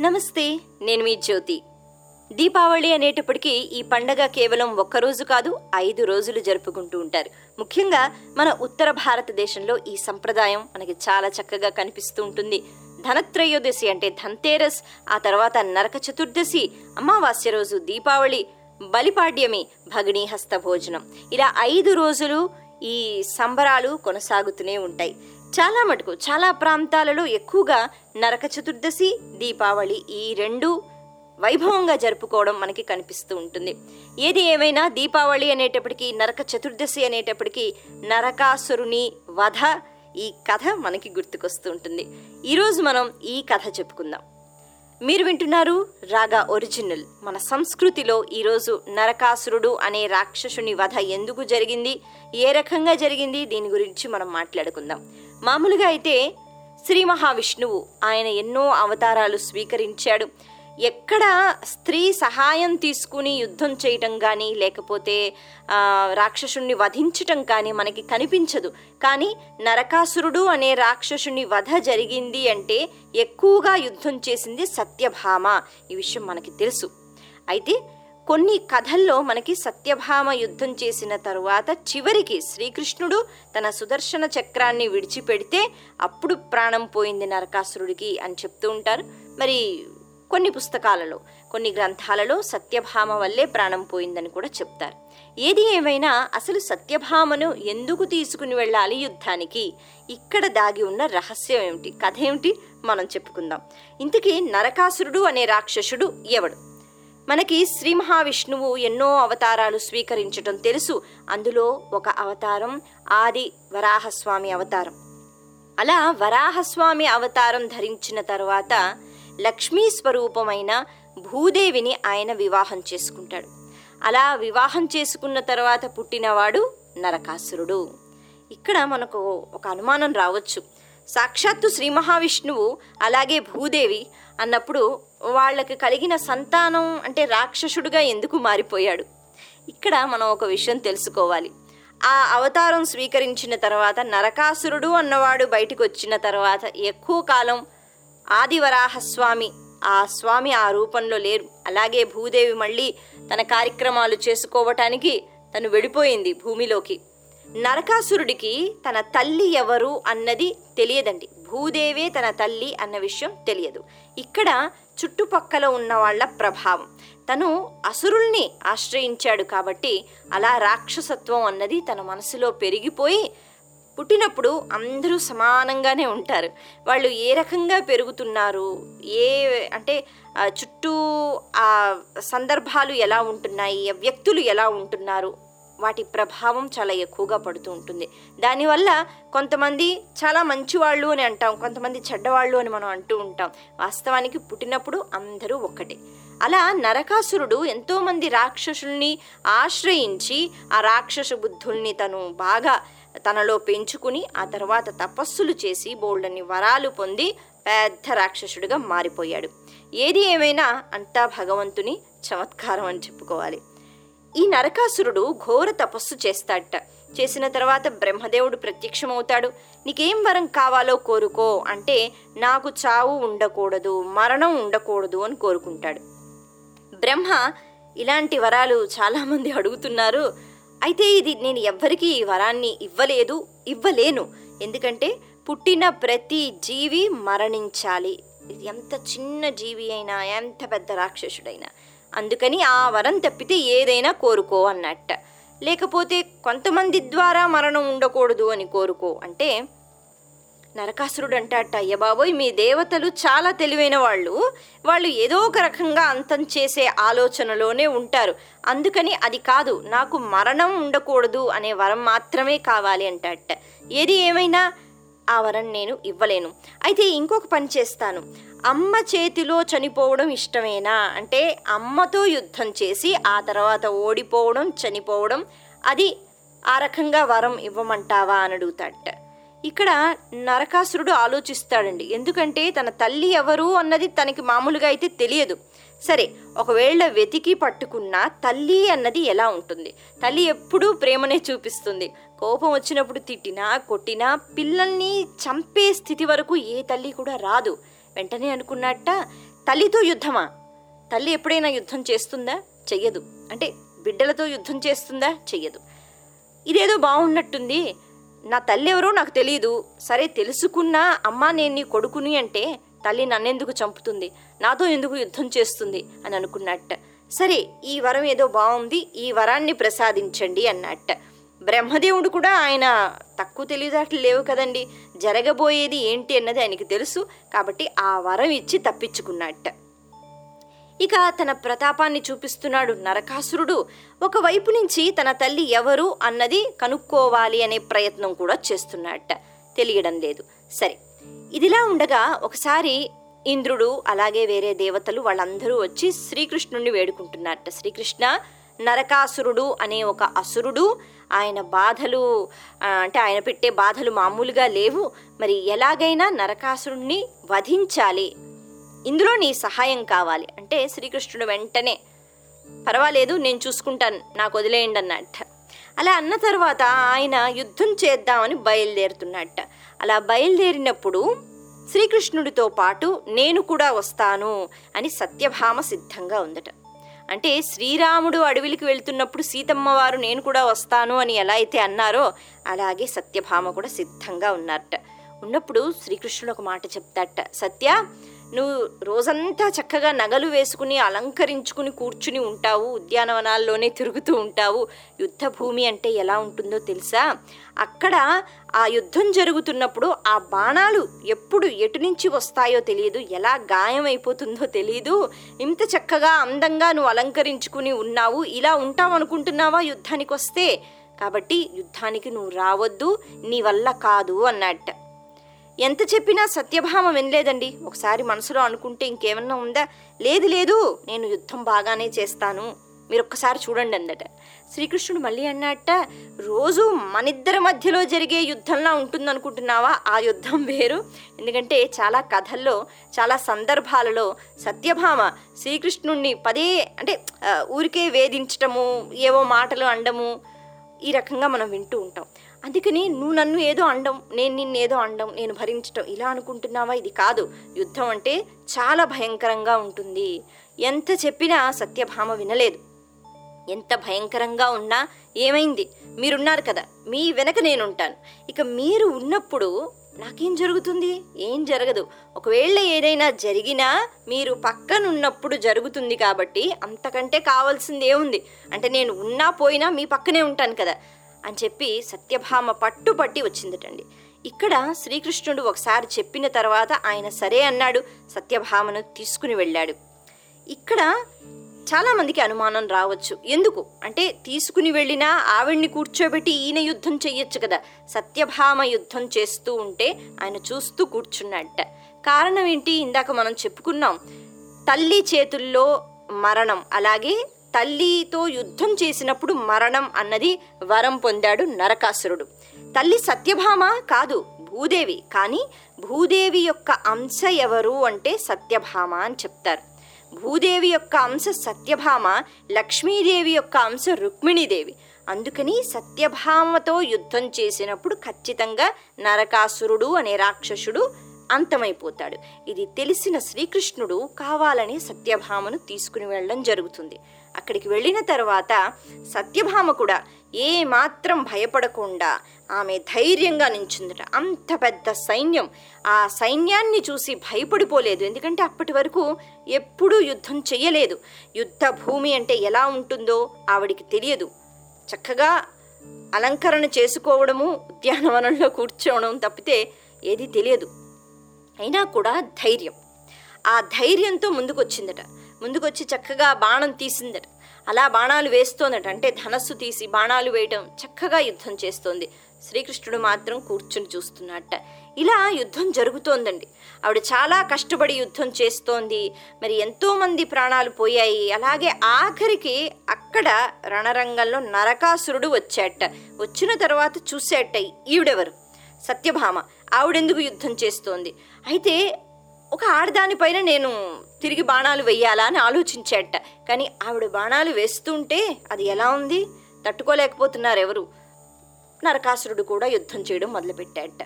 నమస్తే. నేను మీ జ్యోతి. దీపావళి అనేటప్పటికీ ఈ పండగ కేవలం ఒక్కరోజు కాదు ఐదు రోజులు జరుపుకుంటూ ఉంటారు. ముఖ్యంగా మన ఉత్తర భారతదేశంలో ఈ సంప్రదాయం మనకి చాలా చక్కగా కనిపిస్తూ ఉంటుంది. ధనత్రయోదశి అంటే ధన్తేరస్ ఆ తర్వాత నరక చతుర్దశి అమావాస్య రోజు దీపావళి బలిపాడ్యమి భగినీ హస్త భోజనం. ఇలా ఐదు రోజులు ఈ సంబరాలు కొనసాగుతూనే ఉంటాయి. చాలా మటుకు చాలా ప్రాంతాలలో ఎక్కువగా నరక చతుర్దశి దీపావళి ఈ రెండు వైభవంగా జరుపుకోవడం మనకి కనిపిస్తూ ఉంటుంది. ఏది ఏమైనా దీపావళి అనేటప్పటికీ నరక చతుర్దశి అనేటప్పటికీ నరకాసురుని వధ ఈ కథ మనకి గుర్తుకొస్తూ ఉంటుంది. ఈరోజు మనం ఈ కథ చెప్పుకుందాం. మీరు వింటున్నారు రాగా ఒరిజినల్. మన సంస్కృతిలో ఈరోజు నరకాసురుడు అనే రాక్షసుని వధ ఎందుకు జరిగింది? ఏ రకంగా జరిగింది? దీని గురించి మనం మాట్లాడుకుందాం. మామూలుగా అయితే శ్రీ మహావిష్ణువు ఆయన ఎన్నో అవతారాలు స్వీకరించాడు. ఎక్కడ స్త్రీ సహాయం తీసుకుని యుద్ధం చేయటం కానీ లేకపోతే రాక్షసుణ్ణి వధించటం కానీ మనకి కనిపించదు. కానీ నరకాసురుడు అనే రాక్షసుని వధ జరిగింది అంటే ఎక్కువగా యుద్ధం చేసింది సత్యభామ. ఈ విషయం మనకి తెలుసు. అయితే కొన్ని కథల్లో మనకి సత్యభామ యుద్ధం చేసిన తరువాత చివరికి శ్రీకృష్ణుడు తన సుదర్శన చక్రాన్ని విడిచిపెడితే అప్పుడు ప్రాణం పోయింది నరకాసురుడికి అని చెప్తూ ఉంటారు. మరి కొన్ని పుస్తకాలలో కొన్ని గ్రంథాలలో సత్యభామ వల్లే ప్రాణం పోయిందని కూడా చెప్తారు. ఏది ఏమైనా అసలు సత్యభామను ఎందుకు తీసుకుని వెళ్ళాలి యుద్ధానికి? ఇక్కడ దాగి ఉన్న రహస్యం ఏమిటి? కథ ఏమిటి? మనం చెప్పుకుందాం. ఇంతకీ నరకాసురుడు అనే రాక్షసుడు ఎవడు? మనకి శ్రీ మహావిష్ణువు ఎన్నో అవతారాలు స్వీకరించటం తెలుసు. అందులో ఒక అవతారం ఆది వరాహస్వామి అవతారం. అలా వరాహస్వామి అవతారం ధరించిన తర్వాత లక్ష్మీ స్వరూపమైన భూదేవిని ఆయన వివాహం చేసుకుంటాడు. అలా వివాహం చేసుకున్న తర్వాత పుట్టినవాడు నరకాసురుడు. ఇక్కడ మనకు ఒక అనుమానం రావచ్చు. సాక్షాత్తు శ్రీ మహావిష్ణువు అలాగే భూదేవి అన్నప్పుడు వాళ్ళకి కలిగిన సంతానం అంటే రాక్షసుడుగా ఎందుకు మారిపోయాడు? ఇక్కడ మనం ఒక విషయం తెలుసుకోవాలి. ఆ అవతారం స్వీకరించిన తర్వాత నరకాసురుడు అన్నవాడు బయటకు వచ్చిన తర్వాత ఎక్కువ కాలం ఆదివరాహస్వామి ఆ స్వామి ఆ రూపంలో లేరు. అలాగే భూదేవి మళ్ళీ తన కార్యక్రమాలు చేసుకోవటానికి తను వెళ్ళిపోయింది భూమిలోకి. నరకాసురుడికి తన తల్లి ఎవరు అన్నది తెలియదండి. భూదేవే తన తల్లి అన్న విషయం తెలియదు. ఇక్కడ చుట్టుపక్కల ఉన్న వాళ్ళ ప్రభావం. తను అసురుల్ని ఆశ్రయించాడు కాబట్టి అలా రాక్షసత్వం అన్నది తన మనసులో పెరిగిపోయి పుట్టినప్పుడు అందరూ సమానంగానే ఉంటారు. వాళ్ళు ఏ రకంగా పెరుగుతున్నారు? ఏ అంటే చుట్టూ ఆ సందర్భాలు ఎలా ఉంటున్నాయి? వ్యక్తులు ఎలా ఉంటున్నారు? వాటి ప్రభావం చాలా ఎక్కువగా పడుతూ ఉంటుంది. దానివల్ల కొంతమంది చాలా మంచివాళ్ళు అని అంటాం కొంతమంది చెడ్డవాళ్ళు అని మనం అంటూ ఉంటాం. వాస్తవానికి పుట్టినప్పుడు అందరూ ఒక్కటే అలా నరకాసురుడు ఎంతోమంది రాక్షసుల్ని ఆశ్రయించి ఆ రాక్షస బుద్ధుల్ని తను బాగా తనలో పెంచుకుని ఆ తర్వాత తపస్సులు చేసి బోల్డని వరాలు పొంది పెద్ద రాక్షసుడిగా మారిపోయాడు. ఏది ఏమైనా అంతా భగవంతుని చమత్కారం అని చెప్పుకోవాలి. ఈ నరకాసురుడు ఘోర తపస్సు చేస్తాడట. చేసిన తర్వాత బ్రహ్మదేవుడు ప్రత్యక్షమవుతాడు. నీకేం వరం కావాలో కోరుకో అంటే నాకు చావు ఉండకూడదు మరణం ఉండకూడదు అని కోరుకుంటాడు. బ్రహ్మ ఇలాంటి వరాలు చాలామంది అడుగుతున్నారు. అయితే ఇది నేను ఎవ్వరికీ ఈ వరాన్ని ఇవ్వలేదు ఇవ్వలేను. ఎందుకంటే పుట్టిన ప్రతి జీవి మరణించాలి. ఇది ఎంత చిన్న జీవి అయినా ఎంత పెద్ద రాక్షసుడైనా. అందుకని ఆ వరం తప్పితే ఏదైనా కోరుకో అన్నట్ట. లేకపోతే కొంతమంది ద్వారా మరణం ఉండకూడదు అని కోరుకో అంటే నరకాసురుడు అంటాట అయ్యబాబోయ్ మీ దేవతలు చాలా తెలివైన వాళ్ళు. వాళ్ళు ఏదో ఒక రకంగా అంతం చేసే ఆలోచనలోనే ఉంటారు. అందుకని అది కాదు నాకు మరణం ఉండకూడదు అనే వరం మాత్రమే కావాలి అంటాట ఏది ఏమైనా ఆ వరం నేను ఇవ్వలేను. అయితే ఇంకొక పని చేస్తాను. అమ్మ చేతిలో చనిపోవడం ఇష్టమేనా? అంటే అమ్మతో యుద్ధం చేసి ఆ తర్వాత ఓడిపోవడం చనిపోవడం అది ఆ రకంగా వరం ఇవ్వమంటావా? అని అడుగుతాడట. ఇక్కడ నరకాసురుడు ఆలోచిస్తాడండి. ఎందుకంటే తన తల్లి ఎవరు అన్నది తనకి మామూలుగా అయితే తెలియదు. సరే ఒకవేళ వెతికి పట్టుకున్నా తల్లి అన్నది ఎలా ఉంటుంది? తల్లి ఎప్పుడూ ప్రేమనే చూపిస్తుంది. కోపం వచ్చినప్పుడు తిట్టినా కొట్టినా పిల్లల్ని చంపే స్థితి వరకు ఏ తల్లి కూడా రాదు. వెంటనే అనుకున్నట్ట తల్లితో యుద్ధమా? తల్లి ఎప్పుడైనా యుద్ధం చేస్తుందా? చెయ్యదు. అంటే బిడ్డలతో యుద్ధం చేస్తుందా? చెయ్యదు. ఇదేదో బాగున్నట్టుంది నా తల్లి ఎవరో నాకు తెలియదు సరే తెలుసుకున్నా అమ్మా నేను నీ కొడుకుని అంటే తల్లి నన్నెందుకు చంపుతుంది? నాతో ఎందుకు యుద్ధం చేస్తుంది? అని అనుకున్నట్ట. సరే ఈ వరం ఏదో బాగుంది ఈ వరాన్ని ప్రసాదించండి అన్నట్ట. బ్రహ్మదేవుడు కూడా ఆయన తక్కువ తెలివితేటలు లేవు కదండి. జరగబోయేది ఏంటి అన్నది ఆయనకి తెలుసు. కాబట్టి ఆ వరం ఇచ్చి తప్పించుకున్నట్ట. ఇక తన ప్రతాపాన్ని చూపిస్తున్నాడు నరకాసురుడు. ఒకవైపు నుంచి తన తల్లి ఎవరు అన్నది కనుక్కోవాలి అనే ప్రయత్నం కూడా చేస్తున్నట్ట. తెలియడం లేదు. సరే ఇదిలా ఉండగా ఒకసారి ఇంద్రుడు అలాగే వేరే దేవతలు వాళ్ళందరూ వచ్చి శ్రీకృష్ణుణ్ణి వేడుకుంటున్నారట. శ్రీకృష్ణ నరకాసురుడు అనే ఒక అసురుడు ఆయన బాధలు అంటే ఆయన పెట్టే బాధలు మామూలుగా లేవు. మరి ఎలాగైనా నరకాసురుణ్ణి వధించాలి. ఇందులో నీ సహాయం కావాలి. అంటే శ్రీకృష్ణుడు వెంటనే పర్వాలేదు నేను చూసుకుంటాను నాకు వదిలేయండి అన్నట్టు. అలా అన్న తర్వాత ఆయన యుద్ధం చేద్దామని బయలుదేరుతున్నట్ట. అలా బయలుదేరినప్పుడు శ్రీకృష్ణుడితో పాటు నేను కూడా వస్తాను అని సత్యభామ సిద్ధంగా ఉందట. అంటే శ్రీరాముడు అడవికి వెళ్తున్నప్పుడు సీతమ్మ వారు నేను కూడా వస్తాను అని ఎలా అయితే అన్నారో అలాగే సత్యభామ కూడా సిద్ధంగా ఉన్నారట. ఉన్నప్పుడు శ్రీకృష్ణుడు ఒక మాట చెప్తాట సత్య నువ్వు రోజంతా చక్కగా నగలు వేసుకుని అలంకరించుకుని కూర్చుని ఉంటావు ఉద్యానవనాల్లోనే తిరుగుతూ ఉంటావు. యుద్ధ భూమి అంటే ఎలా ఉంటుందో తెలుసా? అక్కడ ఆ యుద్ధం జరుగుతున్నప్పుడు ఆ బాణాలు ఎప్పుడు ఎటు నుంచి వస్తాయో తెలియదు ఎలా గాయం అయిపోతుందో తెలియదు ఇంత చక్కగా అందంగా నువ్వు అలంకరించుకుని ఉన్నావు ఇలా ఉంటావు అనుకుంటున్నావా యుద్ధానికి వస్తే కాబట్టి యుద్ధానికి నువ్వు రావద్దు నీ వల్ల కాదు అన్నట్టు. ఎంత చెప్పినా సత్యభామ వినలేదండి. ఒకసారి మనసులో అనుకుంటే ఇంకేమన్నా ఉందా? లేదు లేదు నేను యుద్ధం బాగానే చేస్తాను. మీరు ఒక్కసారి చూడండి అందట. శ్రీకృష్ణుడు మళ్ళీ అన్నట్ట రోజు మనిద్దరి మధ్యలో జరిగే యుద్ధంలా ఉంటుందనుకుంటున్నావా? ఆ యుద్ధం వేరు. ఎందుకంటే చాలా కథల్లో చాలా సందర్భాలలో సత్యభామ శ్రీకృష్ణుణ్ణి పదే అంటే ఊరికే వేధించటము ఏవో మాటలు అండము ఈ రకంగా మనం వింటూ ఉంటాం. అందుకని నువ్వు నన్ను ఏదో అండం నేను నిన్ను ఏదో అండం నేను భరించటం ఇలా అనుకుంటున్నావా? ఇది కాదు. యుద్ధం అంటే చాలా భయంకరంగా ఉంటుంది. ఎంత చెప్పినా సత్యభామ వినలేదు. ఎంత భయంకరంగా ఉన్నా ఏమైంది? మీరున్నారు కదా. మీ వెనక నేనుంటాను. ఇక మీరు ఉన్నప్పుడు నాకేం జరుగుతుంది? ఏం జరగదు. ఒకవేళ ఏదైనా జరిగినా మీరు పక్కనున్నప్పుడు జరుగుతుంది కాబట్టి అంతకంటే కావాల్సింది ఏముంది? అంటే నేను ఉన్నా పోయినా మీ పక్కనే ఉంటాను కదా. అని చెప్పి సత్యభామ పట్టుబట్టి వచ్చిందటండి. ఇక్కడ శ్రీకృష్ణుడు ఒకసారి చెప్పిన తర్వాత ఆయన సరే అన్నాడు సత్యభామను తీసుకుని వెళ్ళాడు. ఇక్కడ చాలామందికి అనుమానం రావచ్చు. ఎందుకు? అంటే తీసుకుని వెళ్ళినా ఆవిడ్ని కూర్చోబెట్టి ఈయన యుద్ధం చెయ్యొచ్చు కదా. సత్యభామ యుద్ధం చేస్తూ ఉంటే ఆయన చూస్తూ కూర్చున్నట్ట. కారణం ఏంటి? ఇందాక మనం చెప్పుకున్నాం తల్లి చేతుల్లో మరణం అలాగే తల్లితో యుద్ధం చేసినప్పుడు మరణం అన్నది వరం పొందాడు నరకాసురుడు. తల్లి సత్యభామ కాదు భూదేవి. కానీ భూదేవి యొక్క అంశ ఎవరు అంటే సత్యభామ అని చెప్తారు. భూదేవి యొక్క అంశ సత్యభామ లక్ష్మీదేవి యొక్క అంశ రుక్మిణీదేవి. అందుకని సత్యభామతో యుద్ధం చేసినప్పుడు ఖచ్చితంగా నరకాసురుడు అనే రాక్షసుడు అంతమైపోతాడు. ఇది తెలిసిన శ్రీకృష్ణుడు కావాలని సత్యభామను తీసుకుని వెళ్ళడం జరుగుతుంది. అక్కడికి వెళ్ళిన తర్వాత సత్యభామ కూడా ఏ మాత్రం భయపడకుండా ఆమె ధైర్యంగా నించుందట. అంత పెద్ద సైన్యం. ఆ సైన్యాన్ని చూసి భయపడిపోలేదు. ఎందుకంటే అప్పటి వరకు ఎప్పుడూ యుద్ధం చెయ్యలేదు. యుద్ధ భూమి అంటే ఎలా ఉంటుందో ఆవిడికి తెలియదు. చక్కగా అలంకరణ చేసుకోవడము ఉద్యానవనంలో కూర్చోవడం తప్పితే ఏది తెలియదు. అయినా కూడా ధైర్యం. ఆ ధైర్యంతో ముందుకొచ్చిందట. ముందుకొచ్చి చక్కగా బాణం తీసిందట. అలా బాణాలు వేస్తోందట. అంటే ధనస్సు తీసి బాణాలు వేయటం చక్కగా యుద్ధం చేస్తోంది. శ్రీకృష్ణుడు మాత్రం కూర్చుని చూస్తున్నట్ట ఇలా యుద్ధం జరుగుతోందండి. ఆవిడ చాలా కష్టపడి యుద్ధం చేస్తోంది. మరి ఎంతోమంది ప్రాణాలు పోయాయి. అలాగే ఆఖరికి అక్కడ రణరంగంలో నరకాసురుడు వచ్చాట వచ్చిన తర్వాత చూసేట ఈవిడెవరు? సత్యభామ. ఆవిడెందుకు యుద్ధం చేస్తోంది? అయితే ఒక ఆడదానిపైన నేను తిరిగి బాణాలు వెయ్యాలా అని ఆలోచించాట కానీ ఆవిడ బాణాలు వేస్తుంటే అది ఎలా ఉంది? తట్టుకోలేకపోతున్నారు ఎవరు? నరకాసురుడు కూడా యుద్ధం చేయడం మొదలుపెట్టాట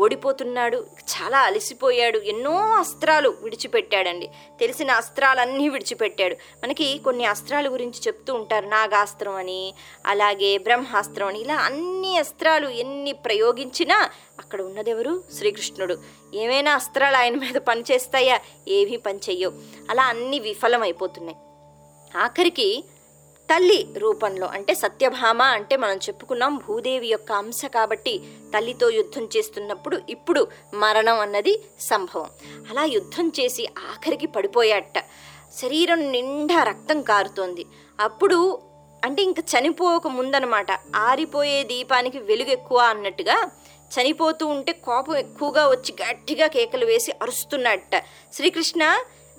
ఓడిపోతున్నాడు చాలా అలసిపోయాడు ఎన్నో అస్త్రాలు విడిచిపెట్టాడండి. తెలిసిన అస్త్రాలన్నీ విడిచిపెట్టాడు. మనకి కొన్ని అస్త్రాల గురించి చెప్తూ ఉంటారు నాగాస్త్రం అని అలాగే బ్రహ్మాస్త్రం అని. ఇలా అన్ని అస్త్రాలు ఎన్ని ప్రయోగించినా అక్కడ ఉన్నదెవరు? శ్రీకృష్ణుడు. ఏమైనా అస్త్రాలు ఆయన మీద పనిచేస్తాయా? ఏమీ పనిచేయవు. అలా అన్నీ విఫలమైపోతున్నాయి. ఆఖరికి తల్లి రూపంలో అంటే సత్యభామ అంటే మనం చెప్పుకున్నాం భూదేవి యొక్క అంశ కాబట్టి తల్లితో యుద్ధం చేస్తున్నప్పుడు ఇప్పుడు మరణం అన్నది సంభవం. అలా యుద్ధం చేసి ఆఖరికి పడిపోయాట. శరీరం నిండా రక్తం కారుతోంది. అప్పుడు అంటే ఇంకా చనిపోక ముందనమాట. ఆరిపోయే దీపానికి వెలుగు ఎక్కువ అన్నట్టుగా చనిపోతూ ఉంటే కోపం ఎక్కువగా వచ్చి గట్టిగా కేకలు వేసి అరుస్తున్నట్ట. శ్రీకృష్ణ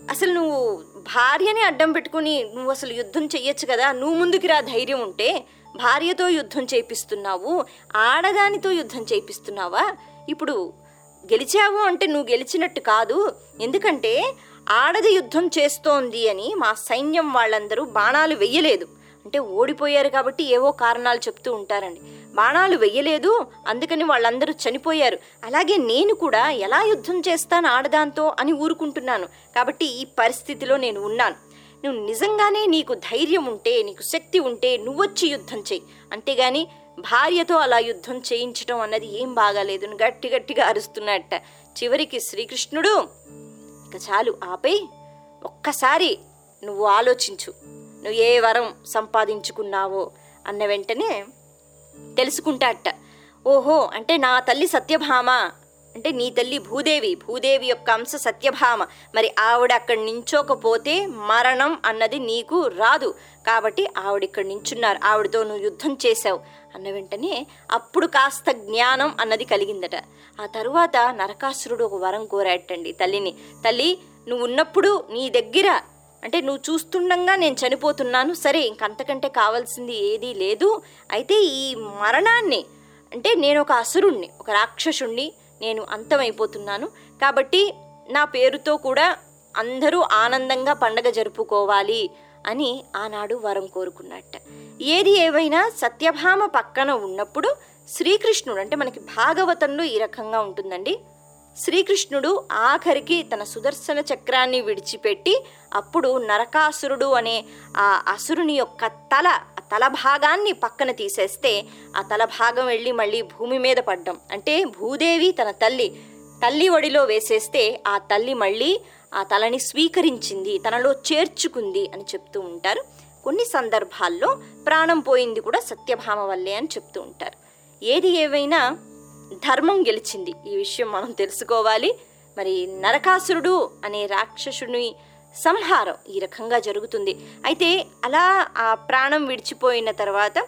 అసలు నువ్వు భార్యని అడ్డం పెట్టుకుని నువ్వు అసలు యుద్ధం చెయ్యొచ్చు కదా? నువ్వు ముందుకు రా ధైర్యం ఉంటే. భార్యతో యుద్ధం చేపిస్తున్నావు ఆడదానితో యుద్ధం చేపిస్తున్నావా? ఇప్పుడు గెలిచావు అంటే నువ్వు గెలిచినట్టు కాదు. ఎందుకంటే ఆడది యుద్ధం చేస్తోంది అని మా సైన్యం వాళ్ళందరూ బాణాలు వెయ్యలేదు. అంటే ఓడిపోయారు కాబట్టి ఏవో కారణాలు చెప్తూ ఉంటారండి. బాణాలు వెయ్యలేదు అందుకని వాళ్ళందరూ చనిపోయారు. అలాగే నేను కూడా ఎలా యుద్ధం చేస్తాను ఆడదాంతో అని ఊరుకుంటున్నాను. కాబట్టి ఈ పరిస్థితిలో నేను ఉన్నాను. నువ్వు నిజంగానే నీకు ధైర్యం ఉంటే నీకు శక్తి ఉంటే నువ్వొచ్చి యుద్ధం చెయ్యి అంతేగాని భార్యతో అలా యుద్ధం చేయించడం అన్నది ఏం బాగాలేదు గట్టి గట్టిగా అరుస్తున్నట్ట. చివరికి శ్రీకృష్ణుడు ఇక చాలు ఆపై. ఒక్కసారి నువ్వు ఆలోచించు. నువ్వు ఏ వరం సంపాదించుకున్నావో? అన్న వెంటనే తెలుసుకుంటాట ఓహో అంటే నా తల్లి సత్యభామ. అంటే నీ తల్లి భూదేవి భూదేవి యొక్క అంశ సత్యభామ. మరి ఆవిడ అక్కడ నించోకపోతే మరణం అన్నది నీకు రాదు. కాబట్టి ఆవిడ ఇక్కడ నించున్నారు. ఆవిడతో నువ్వు యుద్ధం చేశావు అన్న వెంటనే అప్పుడు కాస్త జ్ఞానం అన్నది కలిగిందట. ఆ తరువాత నరకాసురుడు ఒక వరం కోరాటండి తల్లిని. తల్లి నువ్వు ఉన్నప్పుడు నీ దగ్గర అంటే నువ్వు చూస్తుండగా నేను చనిపోతున్నాను. సరే ఇంకంతకంటే కావాల్సింది ఏదీ లేదు. అయితే ఈ మరణాన్ని అంటే నేను ఒక అసురుణ్ణి ఒక రాక్షసుణ్ణి నేను అంతమైపోతున్నాను. కాబట్టి నా పేరుతో కూడా అందరూ ఆనందంగా పండగ జరుపుకోవాలి అని ఆనాడు వరం కోరుకున్నట్ట. ఏది ఏవైనా సత్యభామ పక్కన ఉన్నప్పుడు శ్రీకృష్ణుడు అంటే మనకి భాగవతంలో ఈ రకంగా ఉంటుందండి. శ్రీకృష్ణుడు ఆఖరికి తన సుదర్శన చక్రాన్ని విడిచిపెట్టి అప్పుడు నరకాసురుడు అనే ఆ అసురుని యొక్క తల తల భాగాన్ని పక్కన తీసేస్తే ఆ తల భాగం వెళ్ళి మళ్ళీ భూమి మీద పడ్డం. అంటే భూదేవి తన తల్లి తల్లి ఒడిలో వేసేస్తే ఆ తల్లి మళ్ళీ ఆ తలని స్వీకరించింది తనలో చేర్చుకుంది అని చెప్తూ ఉంటారు. కొన్ని సందర్భాల్లో ప్రాణం పోయింది కూడా సత్యభామ వల్లే అని చెప్తూ ఉంటారు. ఏది ఏవైనా ధర్మం గెలిచింది. ఈ విషయం మనం తెలుసుకోవాలి. మరి నరకాసురుడు అనే రాక్షసుని సంహారం ఈ రకంగా జరుగుతుంది. అయితే అలా ఆ ప్రాణం విడిచిపోయిన తర్వాత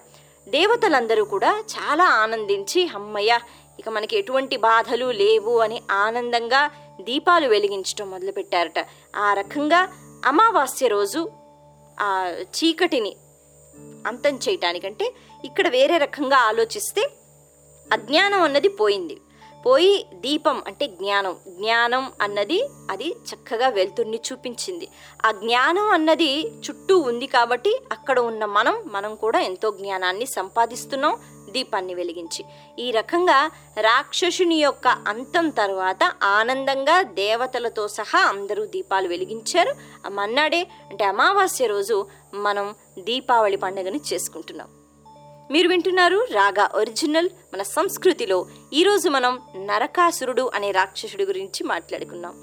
దేవతలందరూ కూడా చాలా ఆనందించి అమ్మయ్య ఇక మనకి ఎటువంటి బాధలు లేవు అని ఆనందంగా దీపాలు వెలిగించడం మొదలుపెట్టారట. ఆ రకంగా అమావాస్య రోజు ఆ చీకటిని అంతం చేయటానికంటే ఇక్కడ వేరే రకంగా ఆలోచిస్తే అజ్ఞానం అన్నది పోయింది. పోయి దీపం అంటే జ్ఞానం. జ్ఞానం అన్నది అది చక్కగా వెలుతుర్ని చూపించింది. ఆ జ్ఞానం అన్నది చుట్టూ ఉంది కాబట్టి అక్కడ ఉన్న మనం మనం కూడా ఎంతో జ్ఞానాన్ని సంపాదిస్తున్నాం దీపాన్ని వెలిగించి. ఈ రకంగా రాక్షసుని యొక్క అంతం తర్వాత ఆనందంగా దేవతలతో సహా అందరూ దీపాలు వెలిగించారు. మన్నాడే అంటే అమావాస్య రోజు మనం దీపావళి పండుగని చేసుకుంటున్నాం. మీరు వింటున్నారు రాగా ఒరిజినల్ మన సంస్కృతిలో. ఈరోజు మనం నరకాసురుడు అనే రాక్షసుడి గురించి మాట్లాడుకున్నాం